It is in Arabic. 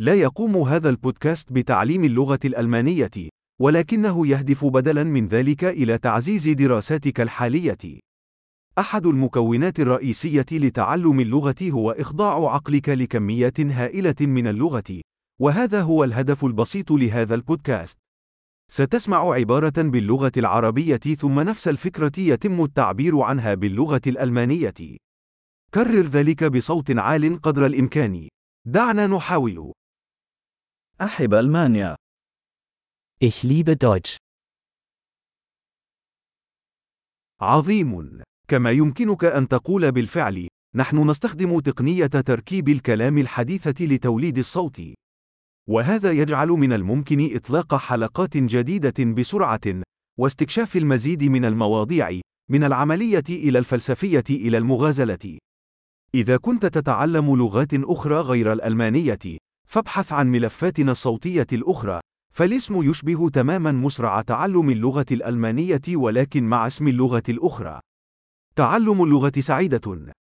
لا يقوم هذا البودكاست بتعليم اللغة الألمانية، ولكنه يهدف بدلاً من ذلك إلى تعزيز دراساتك الحالية. أحد المكونات الرئيسية لتعلم اللغة هو إخضاع عقلك لكميات هائلة من اللغة، وهذا هو الهدف البسيط لهذا البودكاست. ستسمع عبارة باللغة العربية ثم نفس الفكرة يتم التعبير عنها باللغة الألمانية. كرر ذلك بصوت عال قدر الإمكان. دعنا نحاول. أحب ألمانيا. Ich liebe Deutsch. عظيم. كما يمكنك أن تقول بالفعل، نحن نستخدم تقنية تركيب الكلام الحديثة لتوليد الصوت. وهذا يجعل من الممكن إطلاق حلقات جديدة بسرعة، واستكشاف المزيد من المواضيع، من العملية إلى الفلسفية إلى المغازلة. إذا كنت تتعلم لغات أخرى غير الألمانية، فابحث عن ملفاتنا الصوتية الأخرى، فالاسم يشبه تماما مسرع تعلم اللغة الألمانية ولكن مع اسم اللغة الأخرى. تعلم اللغة سعيدة.